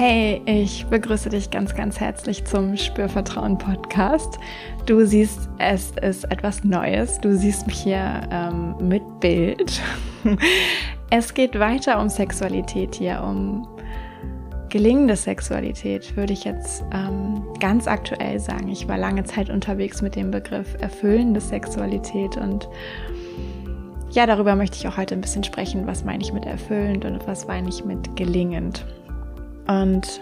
Hey, ich begrüße dich ganz, ganz herzlich zum Spürvertrauen Podcast. Du siehst, es ist etwas Neues. Du siehst mich hier ähm, mit Bild. es geht weiter um Sexualität hier, um gelingende Sexualität, würde ich jetzt ähm, ganz aktuell sagen. Ich war lange Zeit unterwegs mit dem Begriff erfüllende Sexualität und ja, darüber möchte ich auch heute ein bisschen sprechen. Was meine ich mit erfüllend und was meine ich mit gelingend? Und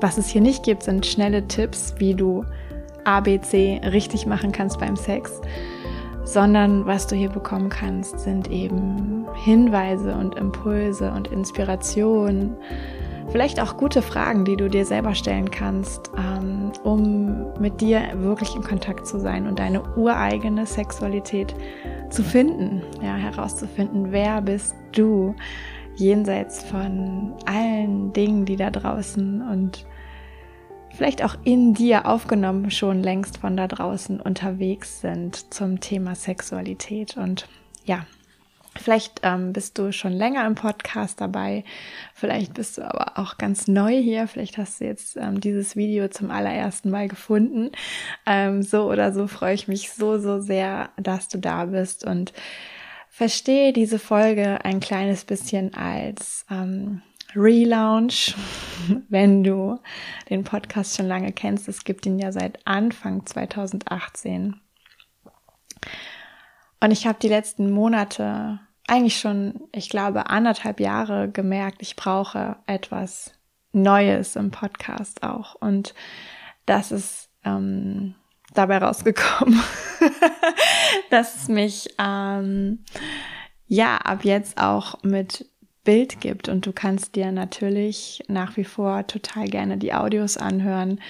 was es hier nicht gibt, sind schnelle Tipps, wie du ABC richtig machen kannst beim Sex, sondern was du hier bekommen kannst, sind eben Hinweise und Impulse und Inspiration, vielleicht auch gute Fragen, die du dir selber stellen kannst, ähm, um mit dir wirklich in Kontakt zu sein und deine ureigene Sexualität zu finden, ja, herauszufinden, wer bist du jenseits von allen Dingen, die da draußen und vielleicht auch in dir aufgenommen schon längst von da draußen unterwegs sind zum Thema Sexualität. Und ja, vielleicht ähm, bist du schon länger im Podcast dabei, vielleicht bist du aber auch ganz neu hier, vielleicht hast du jetzt ähm, dieses Video zum allerersten Mal gefunden. Ähm, so oder so freue ich mich so, so sehr, dass du da bist und verstehe diese Folge ein kleines bisschen als ähm, Relaunch, wenn du den Podcast schon lange kennst. Es gibt ihn ja seit Anfang 2018. Und ich habe die letzten Monate, eigentlich schon, ich glaube, anderthalb Jahre gemerkt, ich brauche etwas Neues im Podcast auch. Und das ist ähm, dabei rausgekommen, dass es mich ähm, ja ab jetzt auch mit Bild gibt und du kannst dir natürlich nach wie vor total gerne die Audios anhören.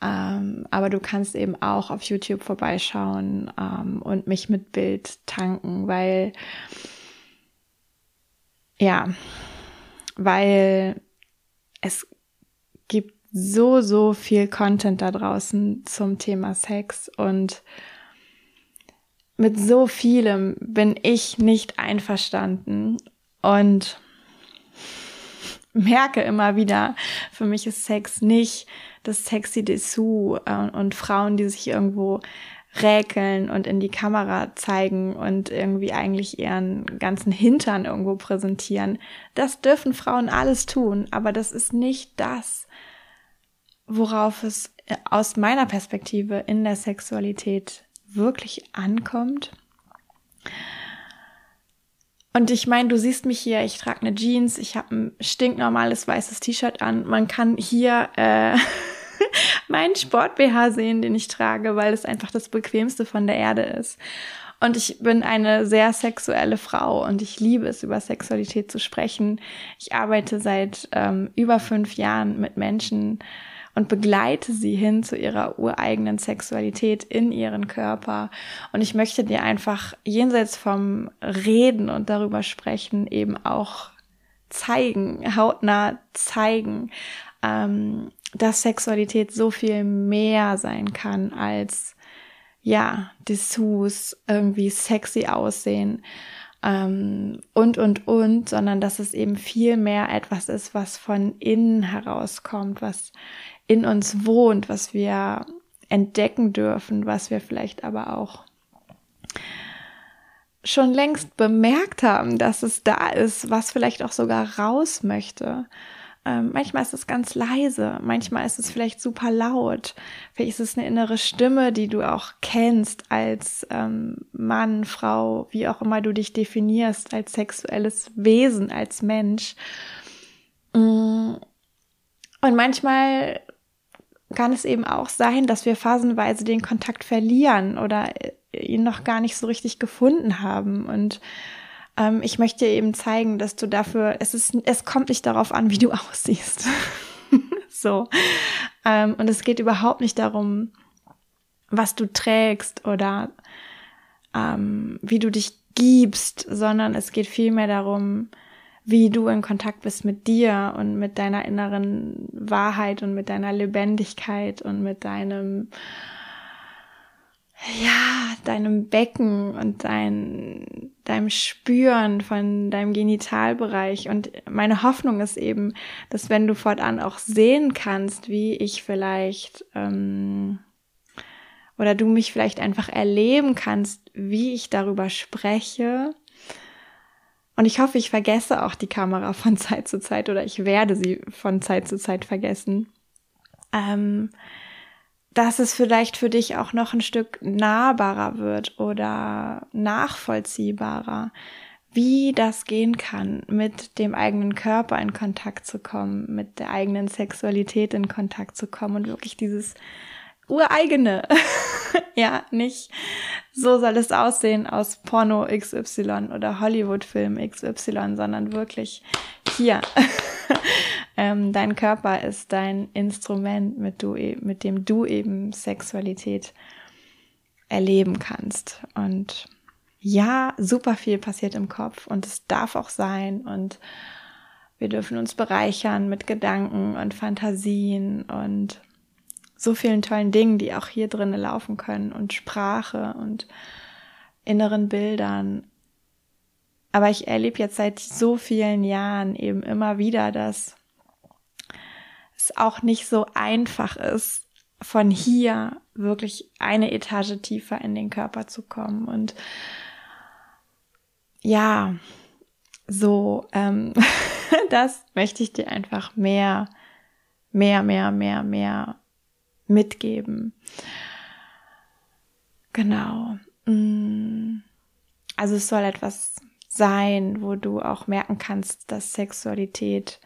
Ähm, aber du kannst eben auch auf YouTube vorbeischauen ähm, und mich mit Bild tanken, weil ja, weil es gibt so, so viel Content da draußen zum Thema Sex und mit so vielem bin ich nicht einverstanden und merke immer wieder, für mich ist Sex nicht das sexy Dessous äh, und Frauen, die sich irgendwo räkeln und in die Kamera zeigen und irgendwie eigentlich ihren ganzen Hintern irgendwo präsentieren. Das dürfen Frauen alles tun, aber das ist nicht das, worauf es aus meiner Perspektive in der Sexualität wirklich ankommt. Und ich meine, du siehst mich hier, ich trage eine Jeans, ich habe ein stinknormales weißes T-Shirt an. Man kann hier äh, meinen Sport-BH sehen, den ich trage, weil es einfach das bequemste von der Erde ist. Und ich bin eine sehr sexuelle Frau und ich liebe es, über Sexualität zu sprechen. Ich arbeite seit ähm, über fünf Jahren mit Menschen, und begleite sie hin zu ihrer ureigenen Sexualität in ihren Körper. Und ich möchte dir einfach jenseits vom Reden und darüber sprechen eben auch zeigen, hautnah zeigen, ähm, dass Sexualität so viel mehr sein kann als ja, Dessous, irgendwie sexy aussehen ähm, und, und, und, sondern dass es eben viel mehr etwas ist, was von innen herauskommt, was in uns wohnt, was wir entdecken dürfen, was wir vielleicht aber auch schon längst bemerkt haben, dass es da ist, was vielleicht auch sogar raus möchte. Ähm, manchmal ist es ganz leise, manchmal ist es vielleicht super laut, vielleicht ist es eine innere Stimme, die du auch kennst als ähm, Mann, Frau, wie auch immer du dich definierst, als sexuelles Wesen, als Mensch. Mm. Und manchmal kann es eben auch sein, dass wir phasenweise den Kontakt verlieren oder ihn noch gar nicht so richtig gefunden haben. Und ähm, ich möchte dir eben zeigen, dass du dafür, es ist, es kommt nicht darauf an, wie du aussiehst. so. Ähm, und es geht überhaupt nicht darum, was du trägst oder ähm, wie du dich gibst, sondern es geht vielmehr darum, wie du in Kontakt bist mit dir und mit deiner inneren Wahrheit und mit deiner Lebendigkeit und mit deinem ja, deinem Becken und dein, deinem Spüren von deinem Genitalbereich. Und meine Hoffnung ist eben, dass wenn du fortan auch sehen kannst, wie ich vielleicht ähm, oder du mich vielleicht einfach erleben kannst, wie ich darüber spreche. Und ich hoffe, ich vergesse auch die Kamera von Zeit zu Zeit oder ich werde sie von Zeit zu Zeit vergessen. Ähm, dass es vielleicht für dich auch noch ein Stück nahbarer wird oder nachvollziehbarer, wie das gehen kann, mit dem eigenen Körper in Kontakt zu kommen, mit der eigenen Sexualität in Kontakt zu kommen und wirklich dieses ureigene, ja, nicht so soll es aussehen aus Porno XY oder Hollywood-Film XY, sondern wirklich hier. ähm, dein Körper ist dein Instrument, mit, du, e, mit dem du eben Sexualität erleben kannst. Und ja, super viel passiert im Kopf und es darf auch sein und wir dürfen uns bereichern mit Gedanken und Fantasien und so vielen tollen Dingen, die auch hier drinnen laufen können und Sprache und inneren Bildern. Aber ich erlebe jetzt seit so vielen Jahren eben immer wieder, dass es auch nicht so einfach ist, von hier wirklich eine Etage tiefer in den Körper zu kommen. Und ja, so, ähm, das möchte ich dir einfach mehr, mehr, mehr, mehr, mehr mitgeben. Genau. Mm. Also es soll etwas sein, wo du auch merken kannst, dass Sexualität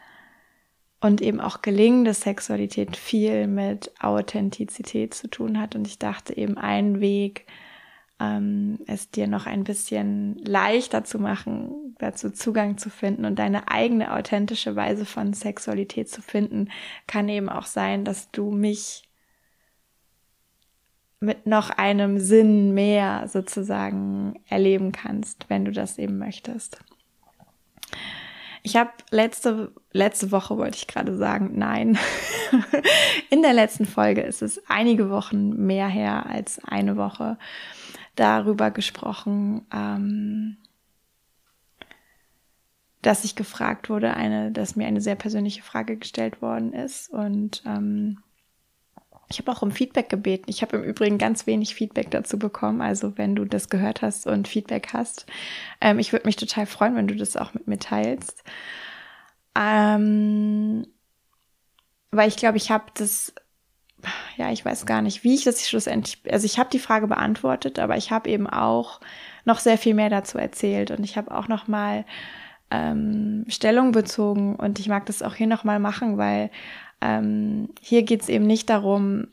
und eben auch gelingende Sexualität viel mit Authentizität zu tun hat. Und ich dachte eben, ein Weg, ähm, es dir noch ein bisschen leichter zu machen, dazu Zugang zu finden und deine eigene authentische Weise von Sexualität zu finden, kann eben auch sein, dass du mich mit noch einem Sinn mehr sozusagen erleben kannst, wenn du das eben möchtest. Ich habe letzte, letzte Woche wollte ich gerade sagen, nein. In der letzten Folge ist es einige Wochen mehr her als eine Woche darüber gesprochen, ähm, dass ich gefragt wurde, eine, dass mir eine sehr persönliche Frage gestellt worden ist und ähm, ich habe auch um Feedback gebeten. Ich habe im Übrigen ganz wenig Feedback dazu bekommen. Also wenn du das gehört hast und Feedback hast, ähm, ich würde mich total freuen, wenn du das auch mit mir teilst. Ähm, weil ich glaube, ich habe das, ja, ich weiß gar nicht, wie ich das schlussendlich, also ich habe die Frage beantwortet, aber ich habe eben auch noch sehr viel mehr dazu erzählt und ich habe auch noch mal ähm, Stellung bezogen und ich mag das auch hier noch mal machen, weil ähm, hier geht es eben nicht darum,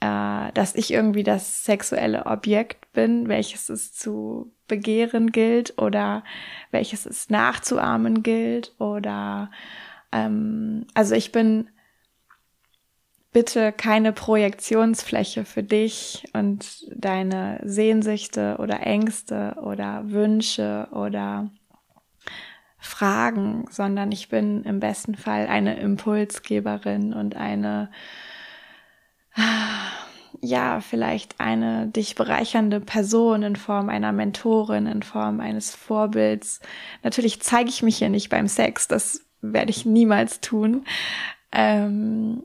äh, dass ich irgendwie das sexuelle Objekt bin, welches es zu begehren gilt oder welches es nachzuahmen gilt oder ähm, also ich bin bitte keine Projektionsfläche für dich und deine Sehnsüchte oder Ängste oder Wünsche oder Fragen, sondern ich bin im besten Fall eine Impulsgeberin und eine, ja, vielleicht eine dich bereichernde Person in Form einer Mentorin, in Form eines Vorbilds. Natürlich zeige ich mich hier nicht beim Sex, das werde ich niemals tun. Ähm,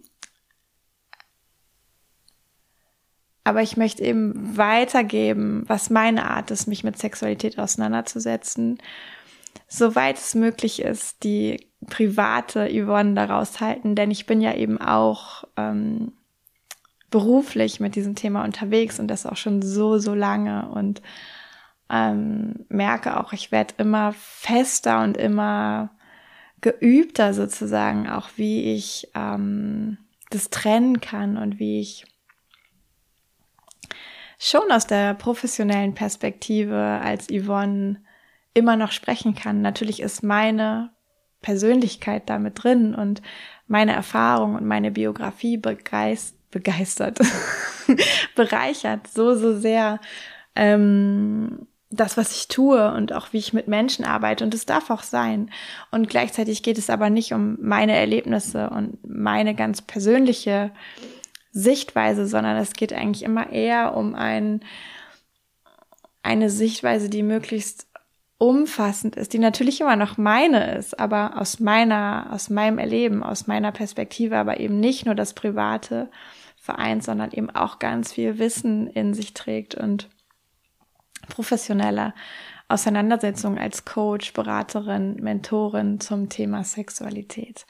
aber ich möchte eben weitergeben, was meine Art ist, mich mit Sexualität auseinanderzusetzen soweit es möglich ist, die private Yvonne daraus halten, denn ich bin ja eben auch ähm, beruflich mit diesem Thema unterwegs und das auch schon so, so lange und ähm, merke auch, ich werde immer fester und immer geübter sozusagen, auch wie ich ähm, das trennen kann und wie ich schon aus der professionellen Perspektive als Yvonne immer noch sprechen kann. Natürlich ist meine Persönlichkeit damit drin und meine Erfahrung und meine Biografie begeist, begeistert, bereichert so, so sehr ähm, das, was ich tue und auch wie ich mit Menschen arbeite. Und es darf auch sein. Und gleichzeitig geht es aber nicht um meine Erlebnisse und meine ganz persönliche Sichtweise, sondern es geht eigentlich immer eher um ein, eine Sichtweise, die möglichst umfassend ist, die natürlich immer noch meine ist, aber aus meiner, aus meinem Erleben, aus meiner Perspektive, aber eben nicht nur das Private vereint, sondern eben auch ganz viel Wissen in sich trägt und professionelle Auseinandersetzung als Coach, Beraterin, Mentorin zum Thema Sexualität.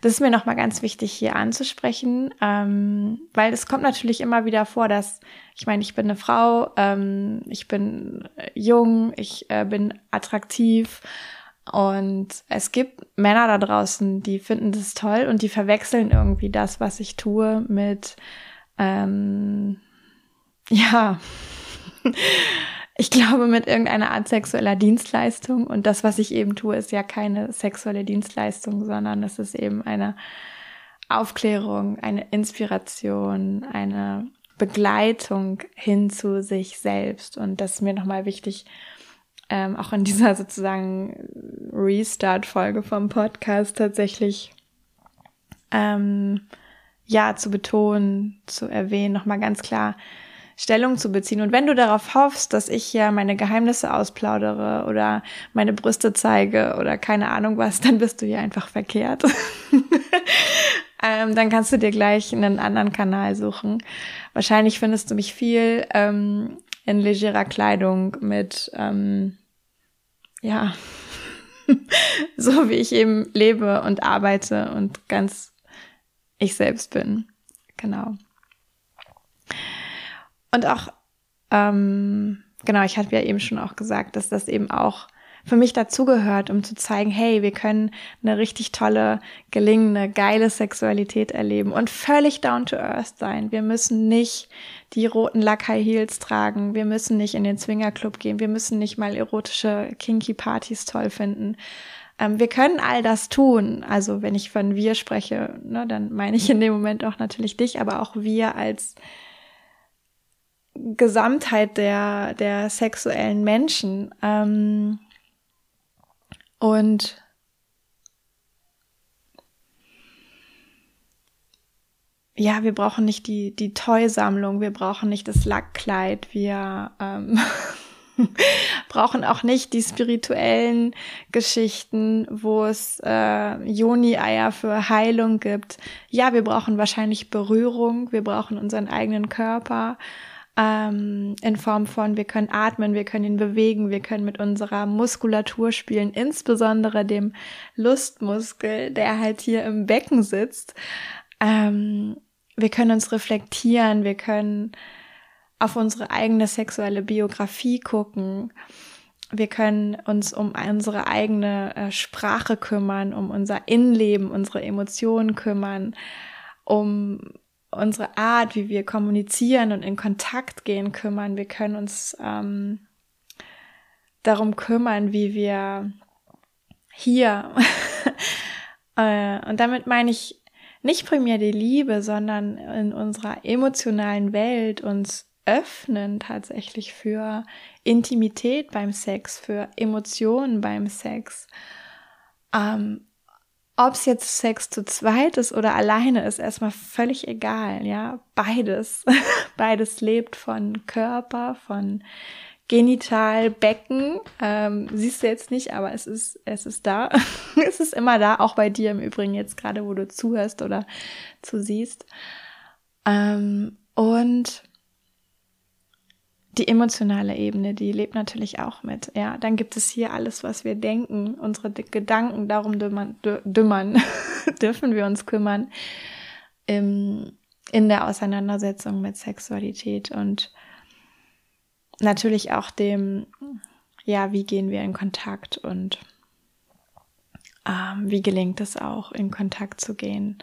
Das ist mir nochmal ganz wichtig hier anzusprechen, ähm, weil es kommt natürlich immer wieder vor, dass, ich meine, ich bin eine Frau, ähm, ich bin jung, ich äh, bin attraktiv und es gibt Männer da draußen, die finden das toll und die verwechseln irgendwie das, was ich tue, mit, ähm, ja, ich glaube, mit irgendeiner Art sexueller Dienstleistung. Und das, was ich eben tue, ist ja keine sexuelle Dienstleistung, sondern es ist eben eine Aufklärung, eine Inspiration, eine Begleitung hin zu sich selbst. Und das ist mir nochmal wichtig, ähm, auch in dieser sozusagen Restart-Folge vom Podcast tatsächlich ähm, ja zu betonen, zu erwähnen, nochmal ganz klar Stellung zu beziehen. Und wenn du darauf hoffst, dass ich ja meine Geheimnisse ausplaudere oder meine Brüste zeige oder keine Ahnung was, dann bist du hier einfach verkehrt. ähm, dann kannst du dir gleich einen anderen Kanal suchen. Wahrscheinlich findest du mich viel ähm, in legerer Kleidung mit, ähm, ja, so wie ich eben lebe und arbeite und ganz ich selbst bin. Genau. Und auch, ähm, genau, ich hatte ja eben schon auch gesagt, dass das eben auch für mich dazugehört, um zu zeigen, hey, wir können eine richtig tolle, gelingende, geile Sexualität erleben und völlig down to earth sein. Wir müssen nicht die roten Lack High Heels tragen. Wir müssen nicht in den Swingerclub gehen. Wir müssen nicht mal erotische kinky Partys toll finden. Ähm, wir können all das tun. Also wenn ich von wir spreche, ne, dann meine ich in dem Moment auch natürlich dich, aber auch wir als Gesamtheit der, der sexuellen Menschen. Ähm, und ja, wir brauchen nicht die, die Toy-Sammlung, wir brauchen nicht das Lackkleid, wir ähm, brauchen auch nicht die spirituellen Geschichten, wo es äh, Joni-Eier für Heilung gibt. Ja, wir brauchen wahrscheinlich Berührung, wir brauchen unseren eigenen Körper ähm, in Form von, wir können atmen, wir können ihn bewegen, wir können mit unserer Muskulatur spielen, insbesondere dem Lustmuskel, der halt hier im Becken sitzt. Ähm, wir können uns reflektieren, wir können auf unsere eigene sexuelle Biografie gucken. Wir können uns um unsere eigene äh, Sprache kümmern, um unser Innenleben, unsere Emotionen kümmern, um unsere Art, wie wir kommunizieren und in Kontakt gehen, kümmern. Wir können uns ähm, darum kümmern, wie wir hier, äh, und damit meine ich nicht primär die Liebe, sondern in unserer emotionalen Welt uns öffnen tatsächlich für Intimität beim Sex, für Emotionen beim Sex. Ähm, ob es jetzt Sex zu zweit ist oder alleine ist, erstmal völlig egal, ja. Beides. Beides lebt von Körper, von Genital, Becken. Ähm, siehst du jetzt nicht, aber es ist, es ist da. es ist immer da, auch bei dir im Übrigen jetzt gerade, wo du zuhörst oder zusiehst. Ähm, und die emotionale Ebene, die lebt natürlich auch mit. Ja, dann gibt es hier alles, was wir denken, unsere Gedanken, darum dümmern, dümmern dürfen wir uns kümmern im, in der Auseinandersetzung mit Sexualität und natürlich auch dem, ja, wie gehen wir in Kontakt und ähm, wie gelingt es auch, in Kontakt zu gehen,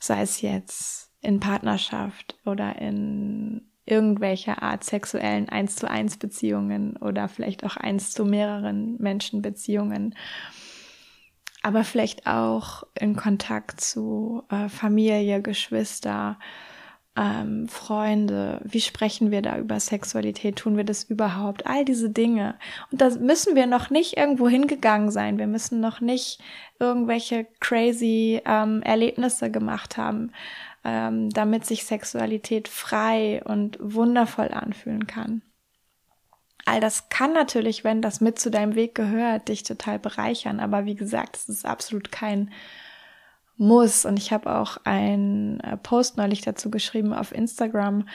sei es jetzt in Partnerschaft oder in irgendwelcher Art sexuellen eins zu eins Beziehungen oder vielleicht auch eins zu mehreren Menschen Beziehungen. Aber vielleicht auch in Kontakt zu äh, Familie, Geschwister, ähm, Freunde. Wie sprechen wir da über Sexualität? Tun wir das überhaupt? All diese Dinge. Und da müssen wir noch nicht irgendwo hingegangen sein. Wir müssen noch nicht irgendwelche crazy ähm, Erlebnisse gemacht haben ähm, damit sich Sexualität frei und wundervoll anfühlen kann. All das kann natürlich, wenn das mit zu deinem Weg gehört, dich total bereichern. Aber wie gesagt, es ist absolut kein Muss. Und ich habe auch einen äh, Post neulich dazu geschrieben auf Instagram,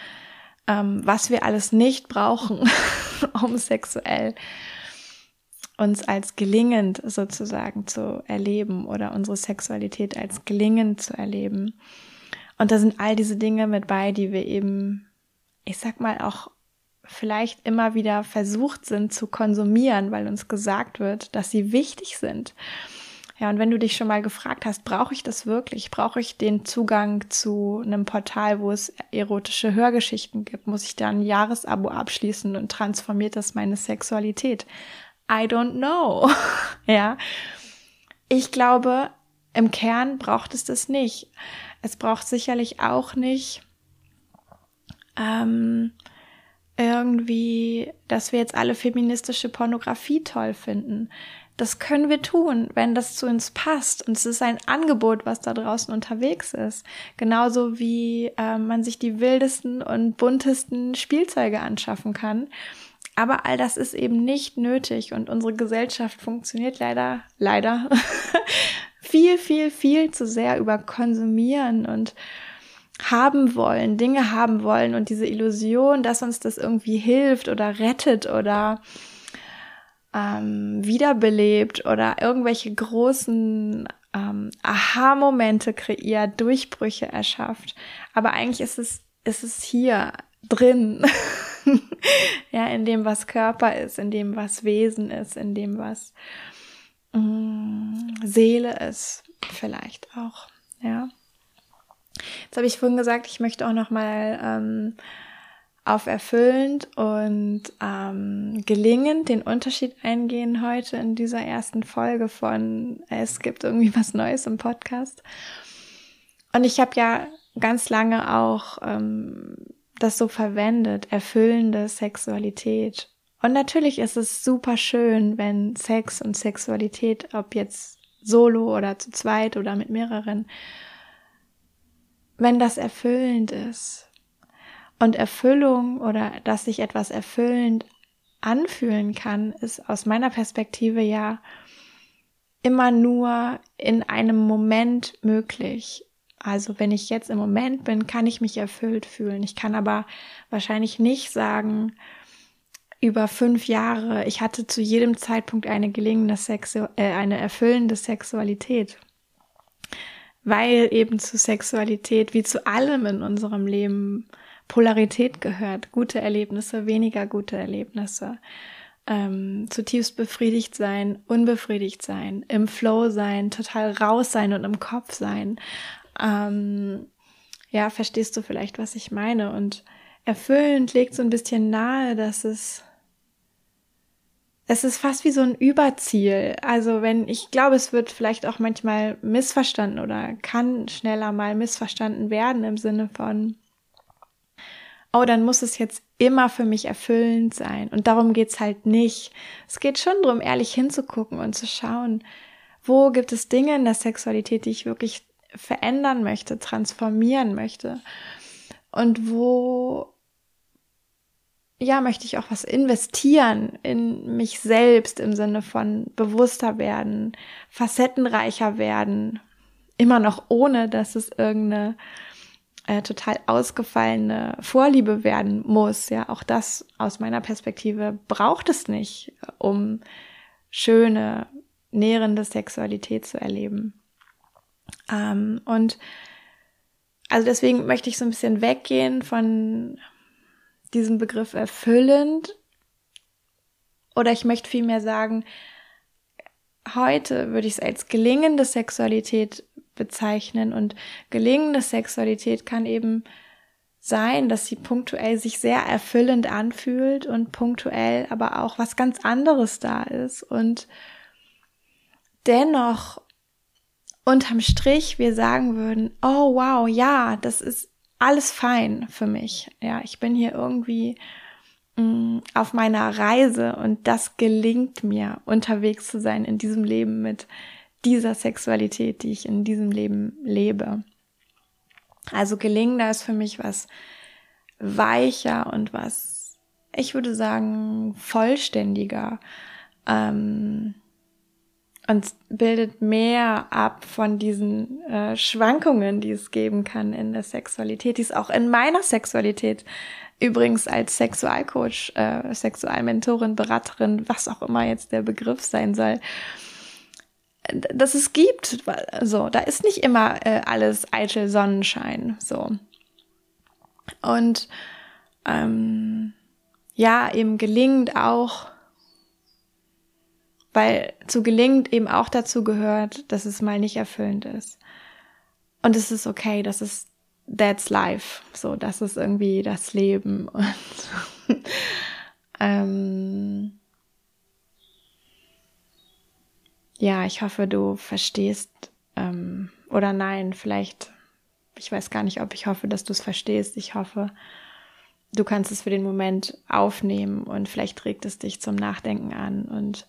ähm, was wir alles nicht brauchen, um sexuell uns als gelingend sozusagen zu erleben oder unsere Sexualität als gelingend zu erleben. Und da sind all diese Dinge mit bei, die wir eben, ich sag mal, auch vielleicht immer wieder versucht sind zu konsumieren, weil uns gesagt wird, dass sie wichtig sind. Ja, und wenn du dich schon mal gefragt hast, brauche ich das wirklich? Brauche ich den Zugang zu einem Portal, wo es erotische Hörgeschichten gibt? Muss ich da ein Jahresabo abschließen und transformiert das meine Sexualität? I don't know. ja. Ich glaube, im Kern braucht es das nicht. Es braucht sicherlich auch nicht ähm, irgendwie, dass wir jetzt alle feministische Pornografie toll finden. Das können wir tun, wenn das zu uns passt. Und es ist ein Angebot, was da draußen unterwegs ist. Genauso wie äh, man sich die wildesten und buntesten Spielzeuge anschaffen kann. Aber all das ist eben nicht nötig und unsere Gesellschaft funktioniert leider, leider viel, viel, viel zu sehr über Konsumieren und haben wollen, Dinge haben wollen und diese Illusion, dass uns das irgendwie hilft oder rettet oder ähm, wiederbelebt oder irgendwelche großen ähm, Aha-Momente kreiert, Durchbrüche erschafft. Aber eigentlich ist es, ist es hier drin. ja, in dem, was Körper ist, in dem, was Wesen ist, in dem, was Seele ist, vielleicht auch. Ja. Jetzt habe ich vorhin gesagt, ich möchte auch noch mal ähm, auf erfüllend und ähm, gelingend den Unterschied eingehen heute in dieser ersten Folge von Es gibt irgendwie was Neues im Podcast. Und ich habe ja ganz lange auch ähm, das so verwendet, erfüllende Sexualität. Und natürlich ist es super schön, wenn Sex und Sexualität, ob jetzt solo oder zu zweit oder mit mehreren, wenn das erfüllend ist. Und Erfüllung oder dass sich etwas erfüllend anfühlen kann, ist aus meiner Perspektive ja immer nur in einem Moment möglich. Also wenn ich jetzt im Moment bin, kann ich mich erfüllt fühlen. Ich kann aber wahrscheinlich nicht sagen, über fünf Jahre, ich hatte zu jedem Zeitpunkt eine gelingende Sexu äh, eine erfüllende Sexualität weil eben zu Sexualität wie zu allem in unserem Leben Polarität gehört. Gute Erlebnisse, weniger gute Erlebnisse. Ähm, zutiefst befriedigt sein, unbefriedigt sein, im Flow sein, total raus sein und im Kopf sein. Ähm, ja, verstehst du vielleicht, was ich meine? Und erfüllend legt so ein bisschen nahe, dass es es ist fast wie so ein Überziel. Also wenn, ich glaube, es wird vielleicht auch manchmal missverstanden oder kann schneller mal missverstanden werden im Sinne von, oh, dann muss es jetzt immer für mich erfüllend sein. Und darum geht's halt nicht. Es geht schon darum, ehrlich hinzugucken und zu schauen, wo gibt es Dinge in der Sexualität, die ich wirklich verändern möchte, transformieren möchte. Und wo ja, möchte ich auch was investieren in mich selbst im Sinne von bewusster werden, facettenreicher werden, immer noch ohne, dass es irgendeine äh, total ausgefallene Vorliebe werden muss. Ja, auch das aus meiner Perspektive braucht es nicht, um schöne, nährende Sexualität zu erleben. Ähm, und also deswegen möchte ich so ein bisschen weggehen von diesen Begriff erfüllend? Oder ich möchte vielmehr sagen, heute würde ich es als gelingende Sexualität bezeichnen. Und gelingende Sexualität kann eben sein, dass sie punktuell sich sehr erfüllend anfühlt und punktuell aber auch was ganz anderes da ist. Und dennoch unterm Strich wir sagen würden, oh wow, ja, das ist alles fein für mich. Ja, ich bin hier irgendwie mh, mm, auf meiner Reise und das gelingt mir, unterwegs zu sein in diesem Leben mit dieser Sexualität, die ich in diesem Leben lebe. Also gelingender ist für mich was weicher und was, ich würde sagen, vollständiger. Ähm, und bildet mehr ab von diesen äh, Schwankungen, die es geben kann in der Sexualität, die es auch in meiner Sexualität übrigens als Sexualcoach, äh, Sexualmentorin, Beraterin, was auch immer jetzt der Begriff sein soll, dass es gibt. So, da ist nicht immer äh, alles eitel Sonnenschein. So. Und ähm, ja, eben gelingt auch, weil zu gelingt eben auch dazu gehört, dass es mal nicht erfüllend ist. Und es ist okay, das ist that's life. So, das ist irgendwie das Leben. Und ähm, ja, ich hoffe, du verstehst ähm, oder nein, vielleicht, ich weiß gar nicht, ob ich hoffe, dass du es verstehst. Ich hoffe, du kannst es für den Moment aufnehmen und vielleicht regt es dich zum Nachdenken an und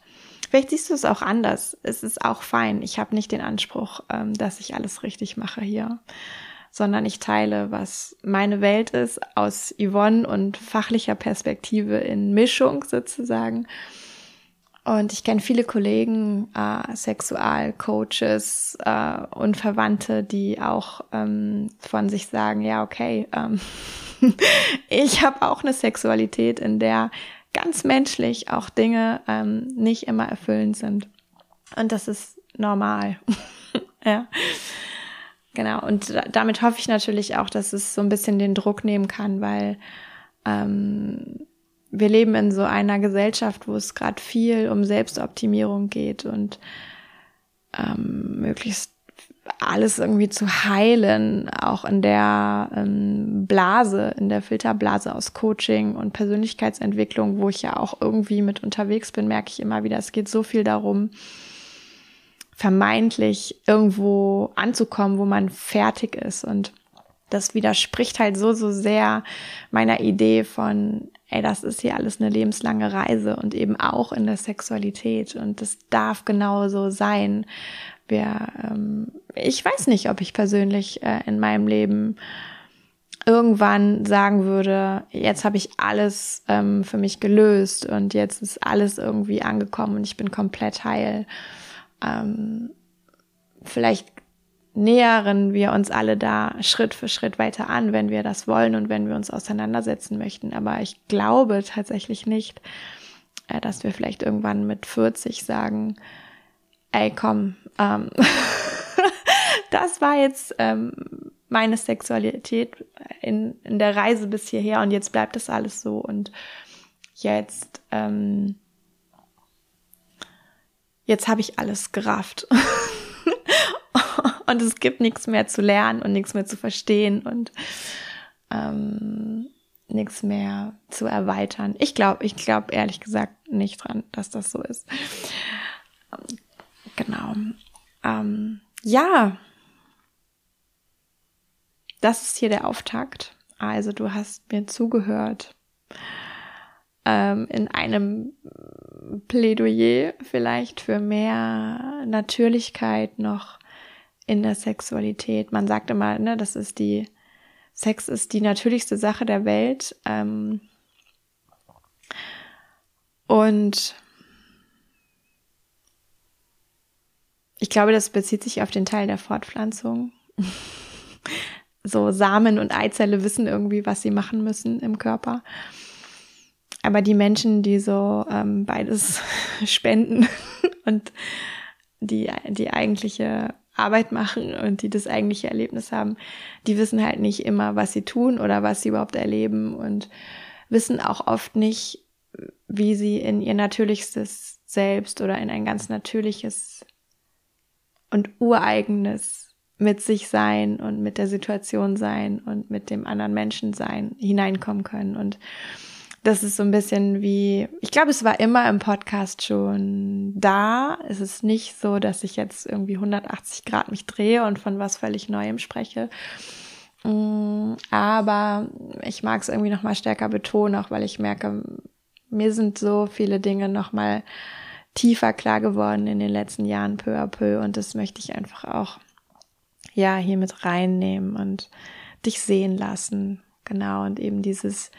vielleicht siehst du es auch anders. Es ist auch fein. Ich habe nicht den Anspruch, ähm, dass ich alles richtig mache hier, sondern ich teile, was meine Welt ist aus Yvonne und fachlicher Perspektive in Mischung sozusagen und ich kenne viele Kollegen, äh, Sexualcoaches äh, und Verwandte, die auch ähm, von sich sagen, ja, okay, ähm, ich habe auch eine Sexualität, in der ganz menschlich auch Dinge ähm, nicht immer erfüllend sind. Und das ist normal. ja. Genau. Und damit hoffe ich natürlich auch, dass es so ein bisschen den Druck nehmen kann, weil ähm, wir leben in so einer Gesellschaft, wo es gerade viel um Selbstoptimierung geht und ähm, möglichst alles irgendwie zu heilen, auch in der ähm, Blase, in der Filterblase aus Coaching und Persönlichkeitsentwicklung, wo ich ja auch irgendwie mit unterwegs bin, merke ich immer wieder, es geht so viel darum, vermeintlich irgendwo anzukommen, wo man fertig ist und das widerspricht halt so, so sehr meiner Idee von, ey, das ist hier alles eine lebenslange Reise und eben auch in der Sexualität und das darf genauso sein. Wir, ähm, ich weiß nicht, ob ich persönlich äh, in meinem Leben irgendwann sagen würde, jetzt habe ich alles ähm, für mich gelöst und jetzt ist alles irgendwie angekommen und ich bin komplett heil. Ähm, vielleicht nähern wir uns alle da Schritt für Schritt weiter an, wenn wir das wollen und wenn wir uns auseinandersetzen möchten. Aber ich glaube tatsächlich nicht, äh, dass wir vielleicht irgendwann mit 40 sagen, ey, komm, ähm, das war jetzt ähm, meine Sexualität in, in der Reise bis hierher und jetzt bleibt das alles so und jetzt, ähm, jetzt habe ich alles gerafft. und es gibt nichts mehr zu lernen und nichts mehr zu verstehen und ähm, nichts mehr zu erweitern. Ich glaube, ich glaube ehrlich gesagt nicht dran, dass das so ist. Genau. Ähm, ja, das ist hier der Auftakt. Also du hast mir zugehört ähm, in einem Plädoyer vielleicht für mehr Natürlichkeit noch in der Sexualität. Man sagt immer, ne, das ist die, Sex ist die natürlichste Sache der Welt. Ähm, und glaube, das bezieht sich auf den Teil der Fortpflanzung. so Samen und Eizelle wissen irgendwie, was sie machen müssen im Körper. Aber die Menschen, die so ähm, beides spenden und die, die eigentliche Arbeit machen und die das eigentliche Erlebnis haben, die wissen halt nicht immer, was sie tun oder was sie überhaupt erleben und wissen auch oft nicht, wie sie in ihr natürlichstes Selbst oder in ein ganz natürliches und ureigenes mit sich sein und mit der Situation sein und mit dem anderen Menschen sein hineinkommen können und das ist so ein bisschen wie, ich glaube, es war immer im Podcast schon da. Es ist nicht so, dass ich jetzt irgendwie 180 Grad mich drehe und von was völlig Neuem spreche. Mm, aber ich mag es irgendwie noch mal stärker betonen, auch weil ich merke, mir sind so viele Dinge noch mal tiefer klar geworden in den letzten Jahren peu à peu und das möchte ich einfach auch ja hier mit reinnehmen und dich sehen lassen. Genau. Und eben dieses,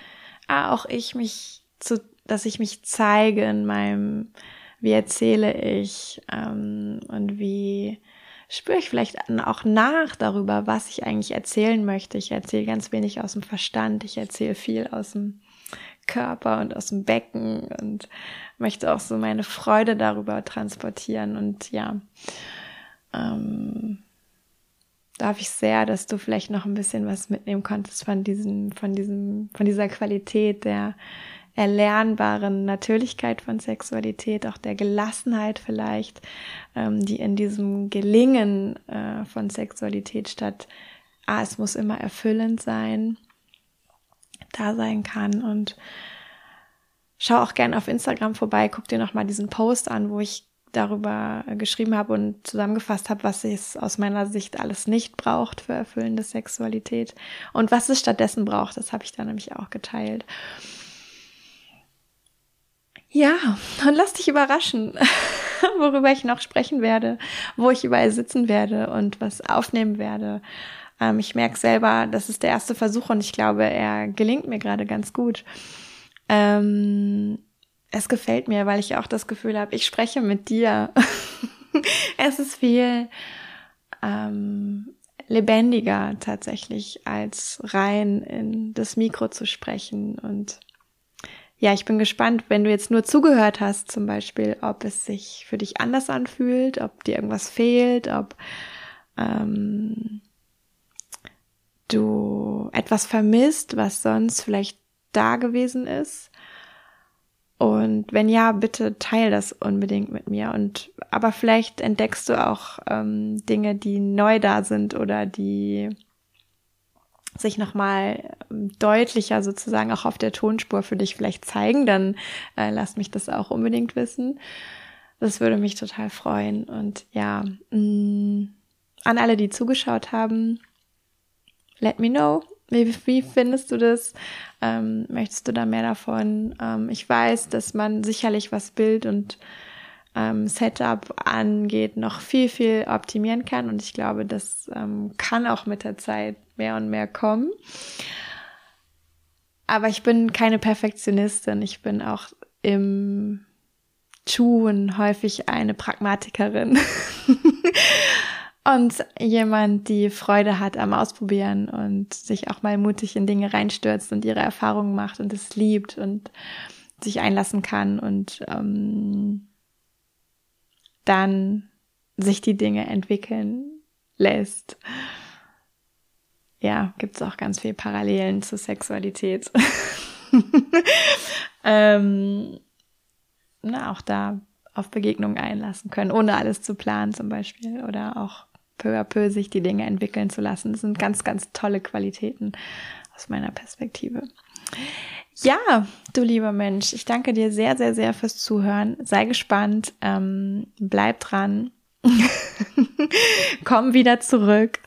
ah, auch ich mich zu, dass ich mich zeige in meinem, wie erzähle ich ähm, und wie spüre ich vielleicht auch nach darüber, was ich eigentlich erzählen möchte. Ich erzähle ganz wenig aus dem Verstand, ich erzähle viel aus dem Körper und aus dem Becken und möchte auch so meine Freude darüber transportieren. Und ja, ähm, darf ich sehr, dass du vielleicht noch ein bisschen was mitnehmen konntest von diesem, von diesem, von dieser Qualität der erlernbaren Natürlichkeit von Sexualität, auch der Gelassenheit vielleicht, ähm, die in diesem Gelingen äh, von Sexualität statt, ah, es muss immer erfüllend sein, da sein kann und schau auch gerne auf Instagram vorbei, guck dir nochmal diesen Post an, wo ich darüber geschrieben habe und zusammengefasst habe, was es aus meiner Sicht alles nicht braucht für erfüllende Sexualität und was es stattdessen braucht. Das habe ich da nämlich auch geteilt. Ja, und lass dich überraschen, worüber ich noch sprechen werde, wo ich überall sitzen werde und was aufnehmen werde. Ähm, ich merke selber, das ist der erste Versuch und ich glaube, er gelingt mir gerade ganz gut. Ähm, es gefällt mir, weil ich auch das Gefühl habe, ich spreche mit dir. es ist viel ähm, lebendiger tatsächlich, als rein in das Mikro zu sprechen und ja, ich bin gespannt, wenn du jetzt nur zugehört hast, zum Beispiel, ob es sich für dich anders anfühlt, ob dir irgendwas fehlt, ob ähm, du etwas vermisst, was sonst vielleicht da gewesen ist. Und wenn ja, bitte teil das unbedingt mit mir. Und aber vielleicht entdeckst du auch ähm, Dinge, die neu da sind oder die sich nochmal ähm, deutlicher sozusagen auch auf der Tonspur für dich vielleicht zeigen, dann äh, lass mich das auch unbedingt wissen. Das würde mich total freuen. Und ja, mh, mm, an alle, die zugeschaut haben, let me know. Wie, wie findest du das? Ähm, möchtest du da mehr davon? Ähm, ich weiß, dass man sicherlich was Bild und ähm, Setup angeht, noch viel, viel optimieren kann. Und ich glaube, das ähm, kann auch mit der Zeit mehr und mehr kommen. Aber ich bin keine Perfektionistin. Ich bin auch im Tun häufig eine Pragmatikerin. und jemand, die Freude hat am Ausprobieren und sich auch mal mutig in Dinge reinstürzt und ihre Erfahrungen macht und es liebt und sich einlassen kann und ähm, dann sich die Dinge entwickeln lässt ja, gibt es auch ganz viel Parallelen zur Sexualität. ähm, na, auch da auf Begegnungen einlassen können, ohne alles zu planen zum Beispiel oder auch peu à peu sich die Dinge entwickeln zu lassen. Das sind ganz, ganz tolle Qualitäten aus meiner Perspektive. Ja, du lieber Mensch, ich danke dir sehr, sehr, sehr fürs Zuhören. Sei gespannt, ähm, bleib dran, komm wieder zurück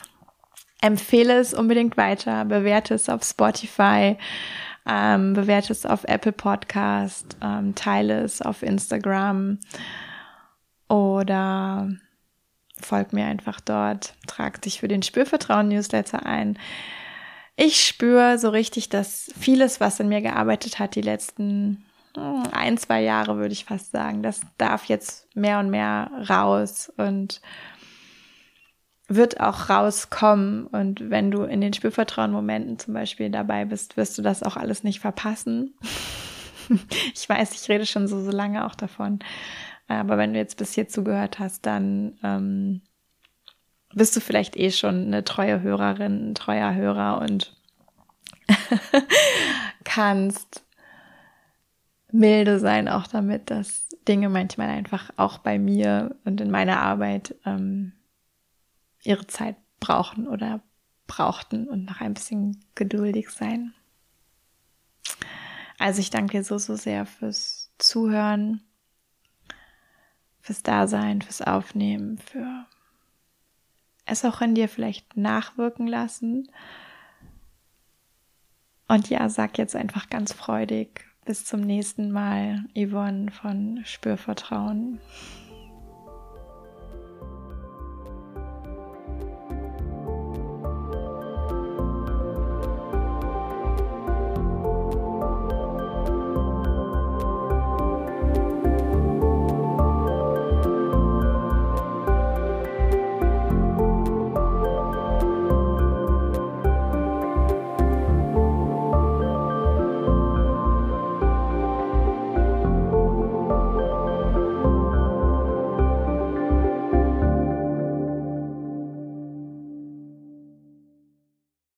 empfehle es unbedingt weiter, bewerte es auf Spotify, ähm, bewerte es auf Apple Podcast, ähm, teile es auf Instagram oder folg mir einfach dort, trag dich für den Spürvertrauen Newsletter ein. Ich spüre so richtig, dass vieles, was in mir gearbeitet hat, die letzten hm, ein, zwei Jahre, würde ich fast sagen, das darf jetzt mehr und mehr raus und wird auch rauskommen. Und wenn du in den Spürvertrauen-Momenten zum Beispiel dabei bist, wirst du das auch alles nicht verpassen. ich weiß, ich rede schon so, so lange auch davon. Aber wenn du jetzt bis hier zugehört hast, dann ähm, bist du vielleicht eh schon eine treue Hörerin, ein treuer Hörer und kannst milde sein auch damit, dass Dinge manchmal einfach auch bei mir und in meiner Arbeit ähm, ihre Zeit brauchen oder brauchten und noch ein bisschen geduldig sein. Also ich danke dir so, so sehr fürs Zuhören, fürs Dasein, fürs Aufnehmen, für es auch in dir vielleicht nachwirken lassen. Und ja, sag jetzt einfach ganz freudig bis zum nächsten Mal, Yvonne von Spürvertrauen.